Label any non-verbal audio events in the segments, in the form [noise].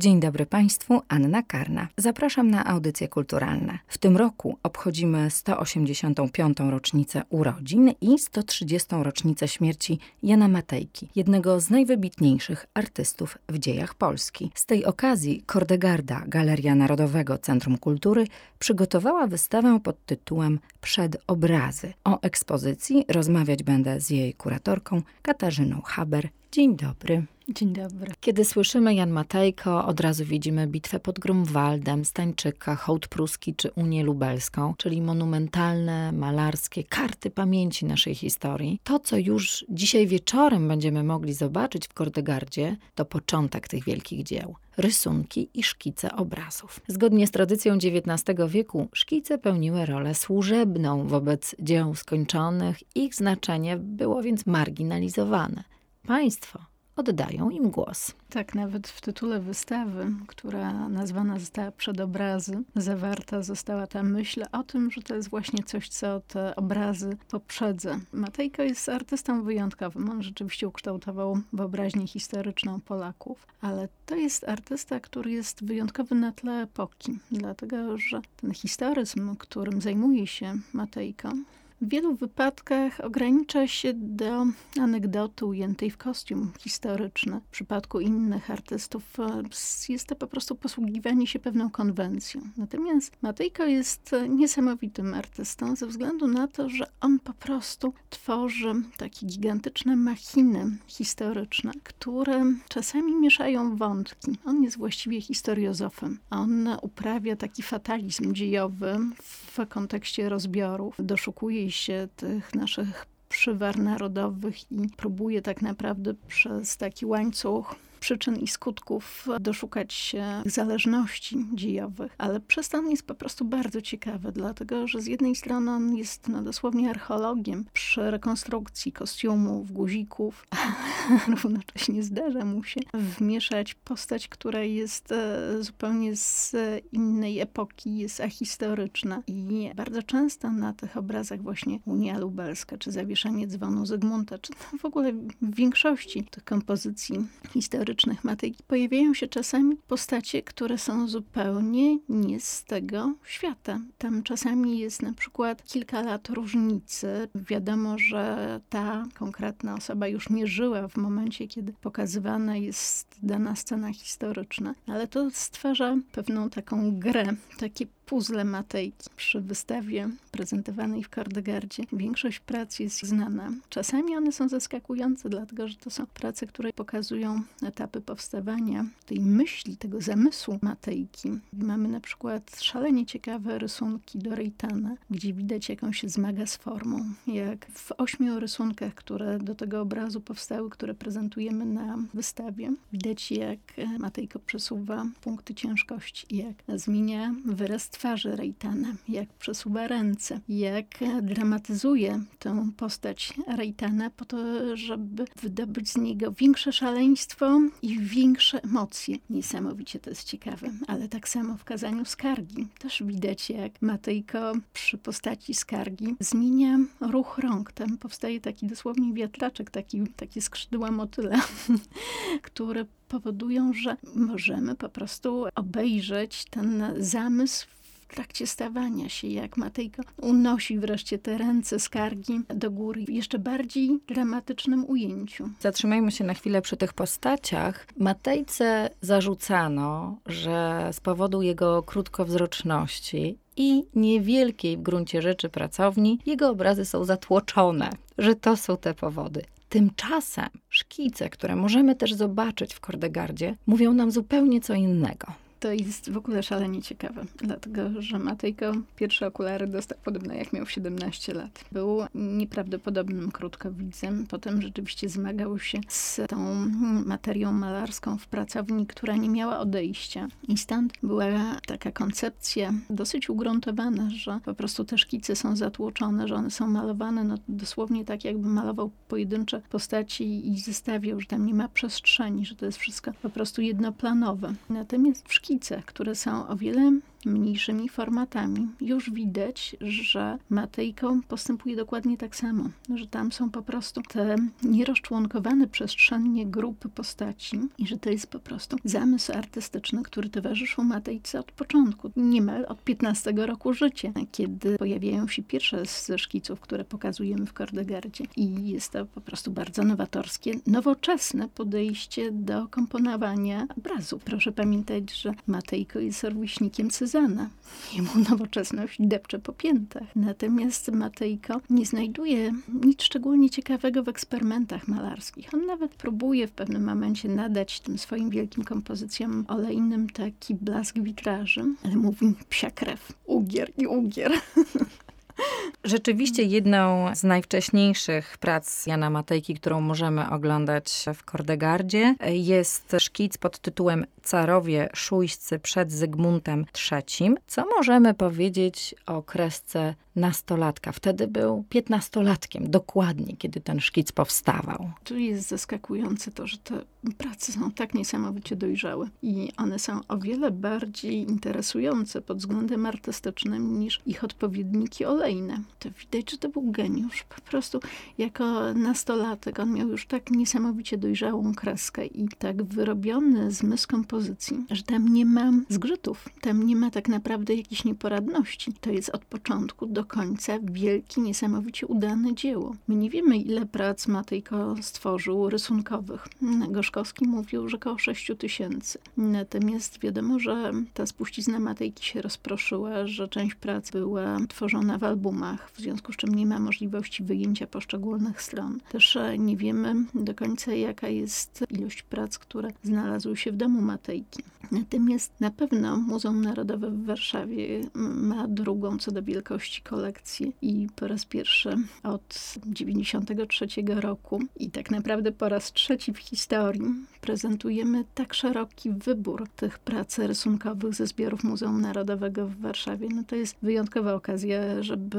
Dzień dobry Państwu, Anna Karna. Zapraszam na audycje kulturalne. W tym roku obchodzimy 185. rocznicę urodzin i 130. rocznicę śmierci Jana Matejki, jednego z najwybitniejszych artystów w dziejach Polski. Z tej okazji Kordegarda, Galeria Narodowego Centrum Kultury, przygotowała wystawę pod tytułem Przedobrazy. O ekspozycji rozmawiać będę z jej kuratorką Katarzyną Haber. Dzień dobry. Dzień dobry. Kiedy słyszymy Jan Matejko, od razu widzimy bitwę pod Grunwaldem, Stańczyka, hołd pruski czy Unię Lubelską, czyli monumentalne, malarskie karty pamięci naszej historii. To, co już dzisiaj wieczorem będziemy mogli zobaczyć w Kordegardzie, to początek tych wielkich dzieł rysunki i szkice obrazów. Zgodnie z tradycją XIX wieku, szkice pełniły rolę służebną wobec dzieł skończonych, ich znaczenie było więc marginalizowane. Państwo oddają im głos. Tak, nawet w tytule wystawy, która nazwana została Przedobrazy, zawarta została ta myśl o tym, że to jest właśnie coś, co te obrazy poprzedza. Matejko jest artystą wyjątkowym. On rzeczywiście ukształtował wyobraźnię historyczną Polaków, ale to jest artysta, który jest wyjątkowy na tle epoki, dlatego że ten historyzm, którym zajmuje się Matejko, w wielu wypadkach ogranicza się do anegdoty ujętej w kostium historyczny. W przypadku innych artystów e, jest to po prostu posługiwanie się pewną konwencją. Natomiast Matejko jest niesamowitym artystą ze względu na to, że on po prostu tworzy takie gigantyczne machiny historyczne, które czasami mieszają wątki. On jest właściwie historiozofem. On uprawia taki fatalizm dziejowy w kontekście rozbiorów. Doszukuje tych naszych przywar narodowych i próbuje tak naprawdę przez taki łańcuch przyczyn i skutków doszukać się zależności dziejowych, ale on jest po prostu bardzo ciekawy, dlatego że z jednej strony on jest no, dosłownie archeologiem przy rekonstrukcji kostiumów, guzików, a [laughs] równocześnie zdarza mu się wmieszać postać, która jest e, zupełnie z innej epoki, jest ahistoryczna. I bardzo często na tych obrazach właśnie Unia Lubelska, czy Zawieszanie dzwonu Zygmunta, czy w ogóle w większości tych kompozycji historycznych historycznych pojawiają się czasami postacie, które są zupełnie nie z tego świata. Tam czasami jest na przykład kilka lat różnicy. Wiadomo, że ta konkretna osoba już nie żyła w momencie, kiedy pokazywana jest dana scena historyczna, ale to stwarza pewną taką grę, takie puzzle Matejki przy wystawie prezentowanej w Kordegardzie. Większość prac jest znana. Czasami one są zaskakujące, dlatego że to są prace, które pokazują etapy powstawania tej myśli, tego zamysłu Matejki. Mamy na przykład szalenie ciekawe rysunki do Rejtana, gdzie widać, jak się zmaga z formą. Jak w ośmiu rysunkach, które do tego obrazu powstały, które prezentujemy na wystawie, widać, jak Matejko przesuwa punkty ciężkości, jak zmienia wyraz twarzy Rejtana, jak przesuwa ręce, jak dramatyzuje tę postać Rejtana po to, żeby wydobyć z niego większe szaleństwo i większe emocje. Niesamowicie to jest ciekawe, ale tak samo w kazaniu skargi. Też widać, jak Matejko przy postaci skargi zmienia ruch rąk. Tam powstaje taki dosłownie wiatraczek, taki, takie skrzydła motyla, [laughs] które powodują, że możemy po prostu obejrzeć ten zamysł trakcie stawania się, jak Matejko unosi wreszcie te ręce skargi do góry w jeszcze bardziej dramatycznym ujęciu. Zatrzymajmy się na chwilę przy tych postaciach. Matejce zarzucano, że z powodu jego krótkowzroczności i niewielkiej w gruncie rzeczy pracowni jego obrazy są zatłoczone, że to są te powody. Tymczasem szkice, które możemy też zobaczyć w Kordegardzie, mówią nam zupełnie co innego. To jest w ogóle szalenie ciekawe, dlatego że Matejko pierwsze okulary dostał podobno jak miał 17 lat. Był nieprawdopodobnym krótkowidzem. Potem rzeczywiście zmagał się z tą materią malarską w pracowni, która nie miała odejścia. I stąd była taka koncepcja dosyć ugruntowana, że po prostu te szkice są zatłoczone, że one są malowane no, dosłownie tak, jakby malował pojedyncze postaci i zestawiał, że tam nie ma przestrzeni, że to jest wszystko po prostu jednoplanowe. Natomiast w szkice, które są o wiele mniejszymi formatami, już widać, że Matejko postępuje dokładnie tak samo, że tam są po prostu te nierozczłonkowane przestrzennie grupy postaci i że to jest po prostu zamysł artystyczny, który towarzyszył Matejce od początku, niemal od 15 roku życia, kiedy pojawiają się pierwsze ze szkiców, które pokazujemy w Kordegardzie. I jest to po prostu bardzo nowatorskie, nowoczesne podejście do komponowania obrazu. Proszę pamiętać, że Matejko jest rówieśnikiem Cezana. Jemu nowoczesność depcze po piętach. Natomiast Matejko nie znajduje nic szczególnie ciekawego w eksperymentach malarskich. On nawet próbuje w pewnym momencie nadać tym swoim wielkim kompozycjom olejnym taki blask witraży, ale mówi psia krew, ugier i ugier. [laughs] Rzeczywiście jedną z najwcześniejszych prac Jana Matejki, którą możemy oglądać w Kordegardzie, jest szkic pod tytułem Carowie Szujscy przed Zygmuntem III. Co możemy powiedzieć o kresce nastolatka? Wtedy był piętnastolatkiem, dokładnie, kiedy ten szkic powstawał. Tu jest zaskakujące to, że te prace są tak niesamowicie dojrzałe i one są o wiele bardziej interesujące pod względem artystycznym niż ich odpowiedniki olejne. To widać, że to był geniusz. Po prostu jako nastolatek on miał już tak niesamowicie dojrzałą kreskę i tak wyrobiony zmysł kompozycji, że tam nie ma zgrzytów, tam nie ma tak naprawdę jakiejś nieporadności. To jest od początku do końca wielki, niesamowicie udane dzieło. My nie wiemy, ile prac Matejko stworzył rysunkowych. Gorzkowski mówił, że około 6 tysięcy. Natomiast wiadomo, że ta spuścizna Matejki się rozproszyła, że część prac była tworzona w albumach, w związku z czym nie ma możliwości wyjęcia poszczególnych stron. Też e, nie wiemy do końca, jaka jest ilość prac, które znalazły się w domu Matejki. Natomiast na pewno Muzeum Narodowe w Warszawie ma drugą co do wielkości kolekcję i po raz pierwszy od 93 roku i tak naprawdę po raz trzeci w historii prezentujemy tak szeroki wybór tych prac rysunkowych ze zbiorów Muzeum Narodowego w Warszawie. No to jest wyjątkowa okazja, żeby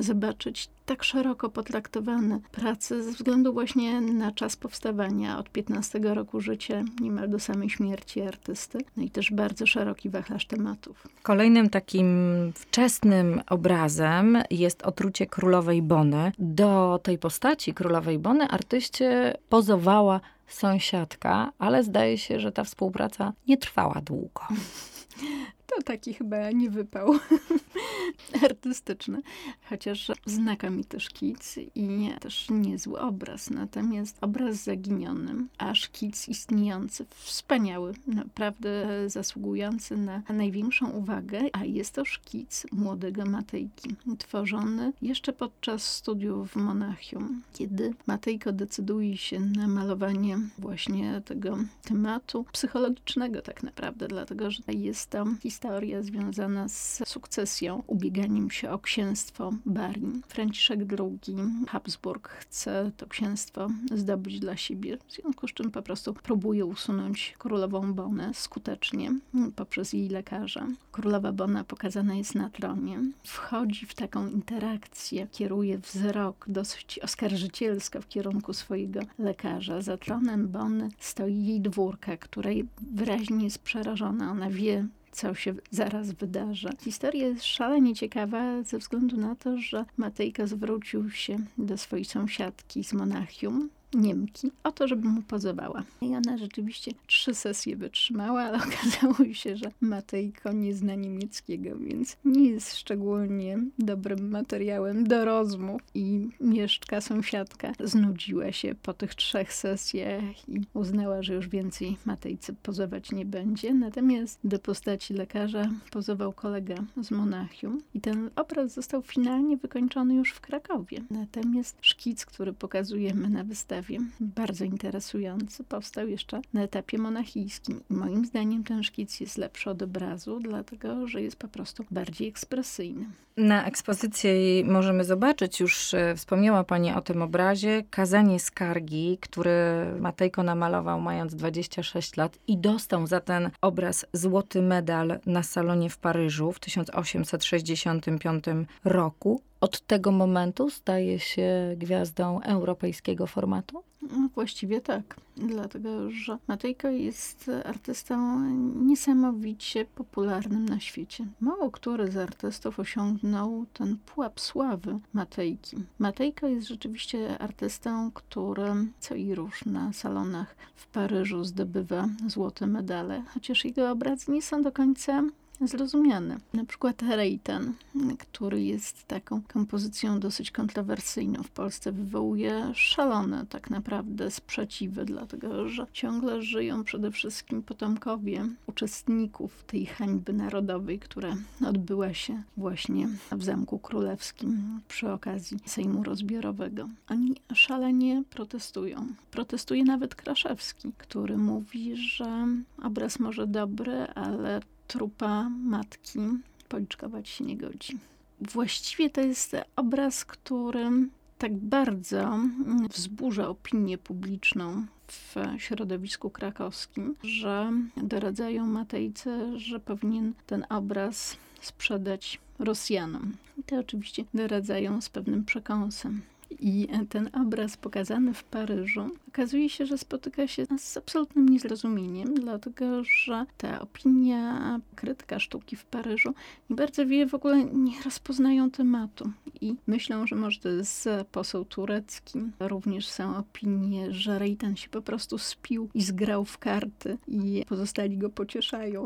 zobaczyć tak szeroko potraktowane prace ze względu właśnie na czas powstawania od 15 roku życia niemal do samej śmierci artysty. No i też bardzo szeroki wachlarz tematów. Kolejnym takim wczesnym obrazem jest otrucie królowej Bony. Do tej postaci królowej Bony artyście pozowała sąsiadka, ale zdaje się, że ta współpraca nie trwała długo. [laughs] To taki chyba nie wypał. [laughs] Artystyczny, chociaż znakomity szkic i też niezły obraz. Natomiast obraz zaginiony, a szkic istniejący, wspaniały, naprawdę zasługujący na największą uwagę, a jest to szkic młodego Matejki, tworzony jeszcze podczas studiów w Monachium, kiedy Matejko decyduje się na malowanie właśnie tego tematu psychologicznego tak naprawdę, dlatego że jest to historia historia związana z sukcesją, ubieganiem się o księstwo Barin. Franciszek II Habsburg chce to księstwo zdobyć dla siebie, w związku z czym po prostu próbuje usunąć królową Bonę skutecznie poprzez jej lekarza. Królowa Bona pokazana jest na tronie. Wchodzi w taką interakcję, kieruje wzrok dosyć oskarżycielsko w kierunku swojego lekarza. Za tronem Bony stoi jej dwórka, której wyraźnie jest przerażona. Ona wie, co się zaraz wydarzy. Historia jest szalenie ciekawa ze względu na to, że Matejka zwrócił się do swojej sąsiadki z Monachium, Niemki o to, żeby mu pozowała. I ona rzeczywiście trzy sesje wytrzymała, ale [laughs] okazało się, że Matejko nie zna niemieckiego, więc nie jest szczególnie dobrym materiałem do rozmów. I mieszczka, sąsiadka znudziła się po tych trzech sesjach i uznała, że już więcej Matejce pozować nie będzie. Natomiast do postaci lekarza pozował kolega z Monachium i ten obraz został finalnie wykończony już w Krakowie. Natomiast szkic, który pokazujemy na wystawie, bardzo interesujący, powstał jeszcze na etapie monachijskim. I moim zdaniem ten szkic jest lepszy od obrazu, dlatego że jest po prostu bardziej ekspresyjny. Na ekspozycji możemy zobaczyć, już e, wspomniała Pani o tym obrazie, kazanie skargi, który Matejko namalował mając 26 lat i dostał za ten obraz złoty medal na salonie w Paryżu w 1865 roku od tego momentu staje się gwiazdą europejskiego formatu? No, właściwie tak, dlatego że Matejko jest artystą niesamowicie popularnym na świecie. Mało który z artystów osiągnął ten pułap sławy Matejki. Matejko jest rzeczywiście artystą, który co i róż na salonach w Paryżu zdobywa złote medale, chociaż jego obrazy nie są do końca zrozumiane. Na przykład Reitan, który jest taką kompozycją dosyć kontrowersyjną w Polsce, wywołuje szalone tak naprawdę sprzeciwy, dlatego że ciągle żyją przede wszystkim potomkowie uczestników tej hańby narodowej, która odbyła się właśnie w Zamku Królewskim przy okazji Sejmu Rozbiorowego. Oni szalenie protestują. Protestuje nawet Kraszewski, który mówi, że obraz może dobry, ale trupa matki policzkować się nie godzi. Właściwie to jest obraz, który tak bardzo wzburza opinię publiczną w środowisku krakowskim, że doradzają Matejce, że powinien ten obraz sprzedać Rosjanom. I oczywiście doradzają z pewnym przekąsem. I ten obraz pokazany w Paryżu okazuje się, że spotyka się z absolutnym niezrozumieniem, dlatego że ta opinia krytyka sztuki w Paryżu nie bardzo wie, w ogóle nie rozpoznają tematu i myślą, że może to jest poseł turecki. Również są opinie, że Reitan się po prostu spił i zgrał w karty i pozostali go pocieszają.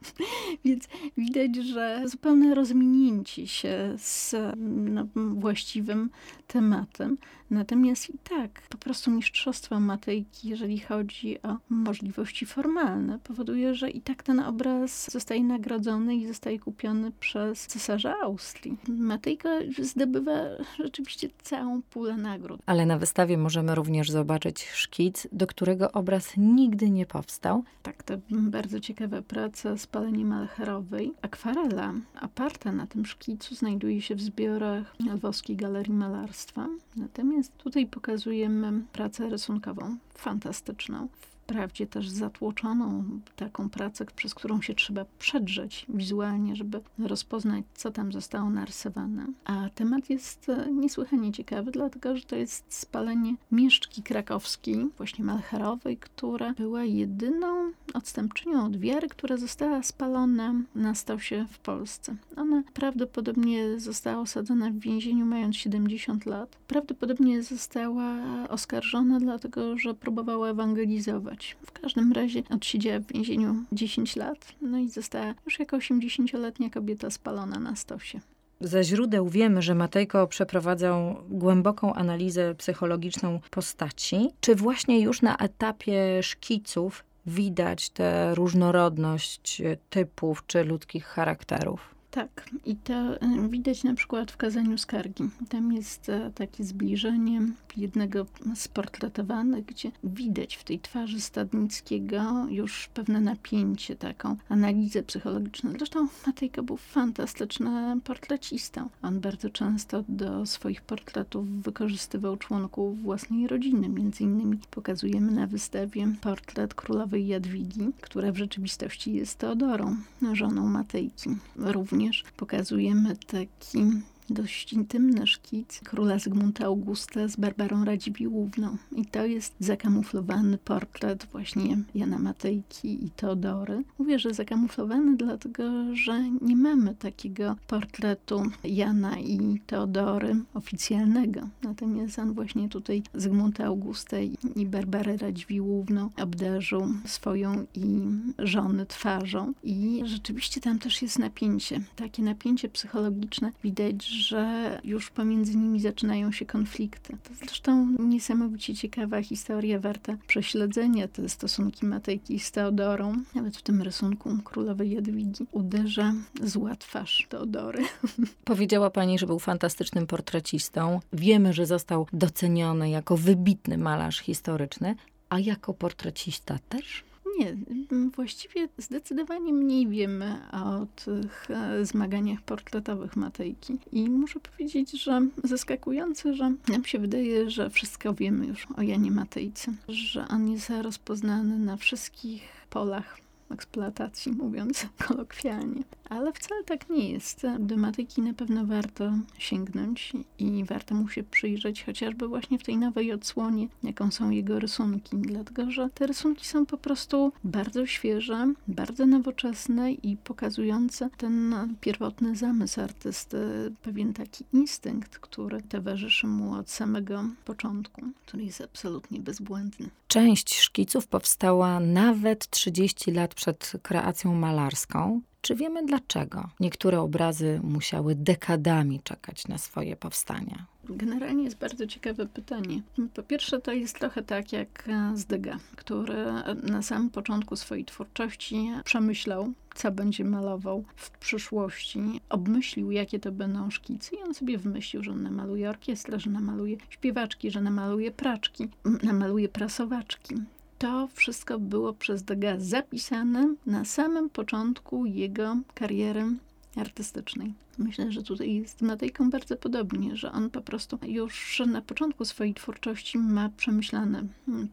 [laughs] Więc widać, że zupełne rozminięcie się z no, właściwym tematem. Natomiast i tak, po prostu mistrzostwo Matejki, jeżeli chodzi o możliwości formalne, powoduje, że i tak ten obraz zostaje nagrodzony i zostaje kupiony przez cesarza Austrii. Matejka zdobywa rzeczywiście całą pulę nagród. Ale na wystawie możemy również zobaczyć szkic, do którego obraz nigdy nie powstał. Tak, to bardzo ciekawa praca spalenie malcherowej. Akwarela oparta na tym szkicu znajduje się w zbiorach Lwowskiej Galerii Malarstwa. Natomiast tutaj pokazujemy pracę rysunkową, fantastyczną wprawdzie też zatłoczoną taką pracę, przez którą się trzeba przedrzeć wizualnie, żeby rozpoznać, co tam zostało narysowane. A temat jest e, niesłychanie ciekawy, dlatego że to jest spalenie mieszczki krakowskiej, właśnie malcherowej, która była jedyną odstępczynią od wiary, która została spalona na stosie w Polsce. Ona prawdopodobnie została osadzona w więzieniu mając 70 lat. Prawdopodobnie została oskarżona dlatego, że próbowała ewangelizować w każdym razie odsiedziała w więzieniu 10 lat, no i została już jako 80-letnia kobieta spalona na stosie. Ze źródeł wiemy, że Matejko przeprowadzał głęboką analizę psychologiczną postaci. Czy właśnie już na etapie szkiców widać tę różnorodność typów czy ludzkich charakterów? Tak, i to e, widać na przykład w kazaniu skargi. Tam jest e, takie zbliżenie jednego z portretowanych, gdzie widać w tej twarzy Stadnickiego już pewne napięcie, taką analizę psychologiczną. Zresztą Matejko był fantastyczny portrecistą. On bardzo często do swoich portretów wykorzystywał członków własnej rodziny. Między innymi pokazujemy na wystawie portret królowej Jadwigi, która w rzeczywistości jest Teodorą, żoną Matejki. Również pokazujemy taki dość intymny szkic króla Zygmunta Augusta z Barbarą Radziwiłłówną. I to jest zakamuflowany portret właśnie Jana Matejki i Teodory. Mówię, że zakamuflowany dlatego, że nie mamy takiego portretu Jana i Teodory oficjalnego. Natomiast on właśnie tutaj Zygmunta Augusta i Barbarę Radziwiłłówną obdarzył swoją i żony twarzą. I rzeczywiście tam też jest napięcie. Takie napięcie psychologiczne widać, że już pomiędzy nimi zaczynają się konflikty. To zresztą niesamowicie ciekawa historia, warta prześledzenia. Te stosunki Matejki z Teodorą, nawet w tym rysunku królowej Jadwigi, uderza zła twarz Teodory. [laughs] Powiedziała pani, że był fantastycznym portrecistą. Wiemy, że został doceniony jako wybitny malarz historyczny, a jako portrecista też? Nie, właściwie zdecydowanie mniej wiemy o tych e, zmaganiach portretowych Matejki. I muszę powiedzieć, że zaskakujące, że nam się wydaje, że wszystko wiemy już o Janie Matejce, że on jest rozpoznany na wszystkich polach eksploatacji, mówiąc [laughs] kolokwialnie. Ale wcale tak nie jest. Do matyki na pewno warto sięgnąć i warto mu się przyjrzeć, chociażby właśnie w tej nowej odsłonie, jaką są jego rysunki, dlatego że te rysunki są po prostu bardzo świeże, bardzo nowoczesne i pokazujące ten pierwotny zamysł artysty, pewien taki instynkt, który towarzyszy mu od samego początku, który jest absolutnie bezbłędny. Część szkiców powstała nawet 30 lat przed kreacją malarską. Czy wiemy dlaczego niektóre obrazy musiały dekadami czekać na swoje powstania? Generalnie jest bardzo ciekawe pytanie. Po pierwsze, to jest trochę tak jak z Degas, który na samym początku swojej twórczości przemyślał, co będzie malował w przyszłości, obmyślił, jakie to będą szkice i on sobie wymyślił, że on namaluje orkiestrę, że namaluje śpiewaczki, że namaluje praczki, namaluje prasowaczki to wszystko było przez Degas zapisane na samym początku jego kariery artystycznej. Myślę, że tutaj jest z Matejką bardzo podobnie, że on po prostu już na początku swojej twórczości ma przemyślane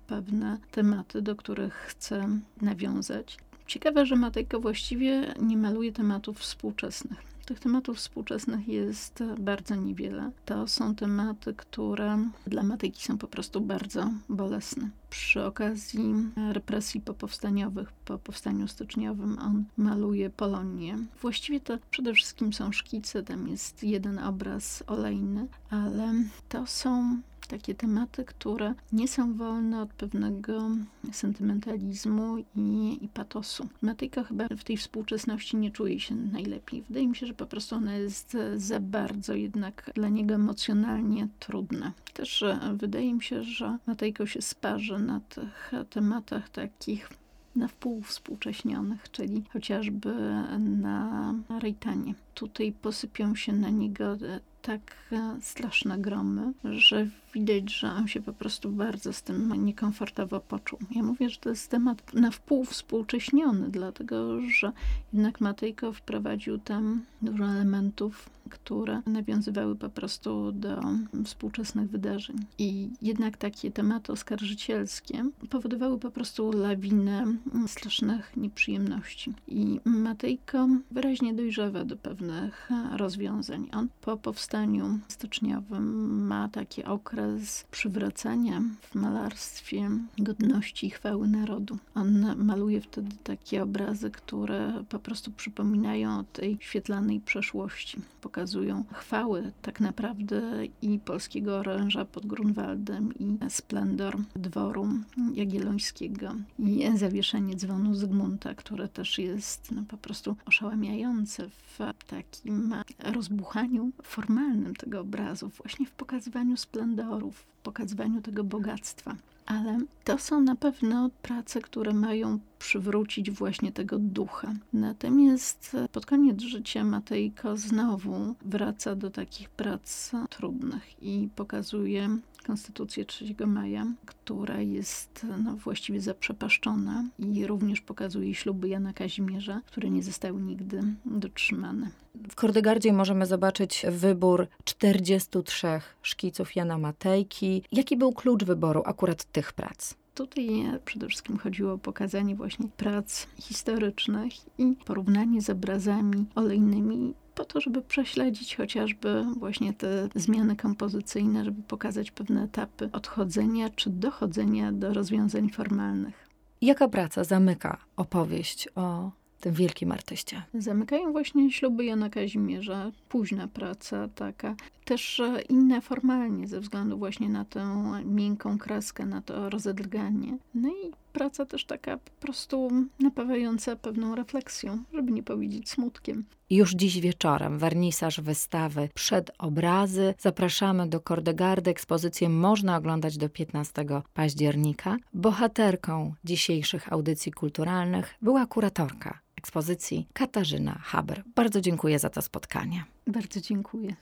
pewne tematy, do których chce nawiązać. Ciekawe, że Matejko właściwie nie maluje tematów współczesnych. Tych tematów współczesnych jest bardzo niewiele. To są tematy, które dla Matejki są po prostu bardzo bolesne. Przy okazji represji popowstaniowych, po powstaniu styczniowym, on maluje Polonię. Właściwie to przede wszystkim są szkice, tam jest jeden obraz olejny, ale to są takie tematy, które nie są wolne od pewnego sentymentalizmu i, i patosu. Matyka chyba w tej współczesności nie czuje się najlepiej. Wydaje mi się, że po prostu ona jest za bardzo jednak dla niego emocjonalnie trudna. Też wydaje mi się, że Matejko się sparzy na tych tematach takich na wpół współcześnionych, czyli chociażby na Rejtanie. Tutaj posypią się na niego tak e, straszne gromy, że widać, że on się po prostu bardzo z tym niekomfortowo poczuł. Ja mówię, że to jest temat na wpół współcześniony, dlatego że jednak Matejko wprowadził tam dużo elementów, które nawiązywały po prostu do współczesnych wydarzeń. I jednak takie tematy oskarżycielskie powodowały po prostu lawinę strasznych nieprzyjemności. I Matejko wyraźnie dojrzewa do pewnych rozwiązań. On po powstaniu styczniowym ma taki okres, okres przywracania w malarstwie godności i chwały narodu. On maluje wtedy takie obrazy, które po prostu przypominają o tej świetlanej przeszłości. Pokazują chwały tak naprawdę i polskiego oręża pod Grunwaldem i splendor dworu jagiellońskiego i zawieszenie dzwonu Zygmunta, które też jest no, po prostu oszałamiające w takim rozbuchaniu formalnym tego obrazu, właśnie w pokazywaniu splendoru w pokazywaniu tego bogactwa. Ale to są na pewno prace, które mają przywrócić właśnie tego ducha. Natomiast pod koniec życia Matejko znowu wraca do takich prac trudnych i pokazuje Konstytucję 3 maja, która jest no, właściwie zaprzepaszczona i również pokazuje śluby Jana Kazimierza, które nie zostały nigdy dotrzymane. W Kordegardzie możemy zobaczyć wybór 43 szkiców Jana Matejki. Jaki był klucz wyboru akurat tych prac? Tutaj przede wszystkim chodziło o pokazanie właśnie prac historycznych i porównanie z obrazami olejnymi po to, żeby prześledzić chociażby właśnie te zmiany kompozycyjne, żeby pokazać pewne etapy odchodzenia czy dochodzenia do rozwiązań formalnych. Jaka praca zamyka opowieść o tym wielkim artyście? Zamykają właśnie śluby Jana Kazimierza, późna praca taka, też inne formalnie ze względu właśnie na tę miękką kreskę, na to rozedrganie. No i praca też taka po prostu napawająca pewną refleksją, żeby nie powiedzieć smutkiem. Już dziś wieczorem wernisaż wystawy przed obrazy. Zapraszamy do Kordegardy. Ekspozycję można oglądać do 15 października. Bohaterką dzisiejszych audycji kulturalnych była kuratorka ekspozycji Katarzyna Haber. Bardzo dziękuję za to spotkanie. Bardzo dziękuję.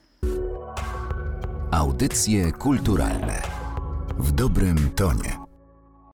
Audycje kulturalne w dobrym tonie.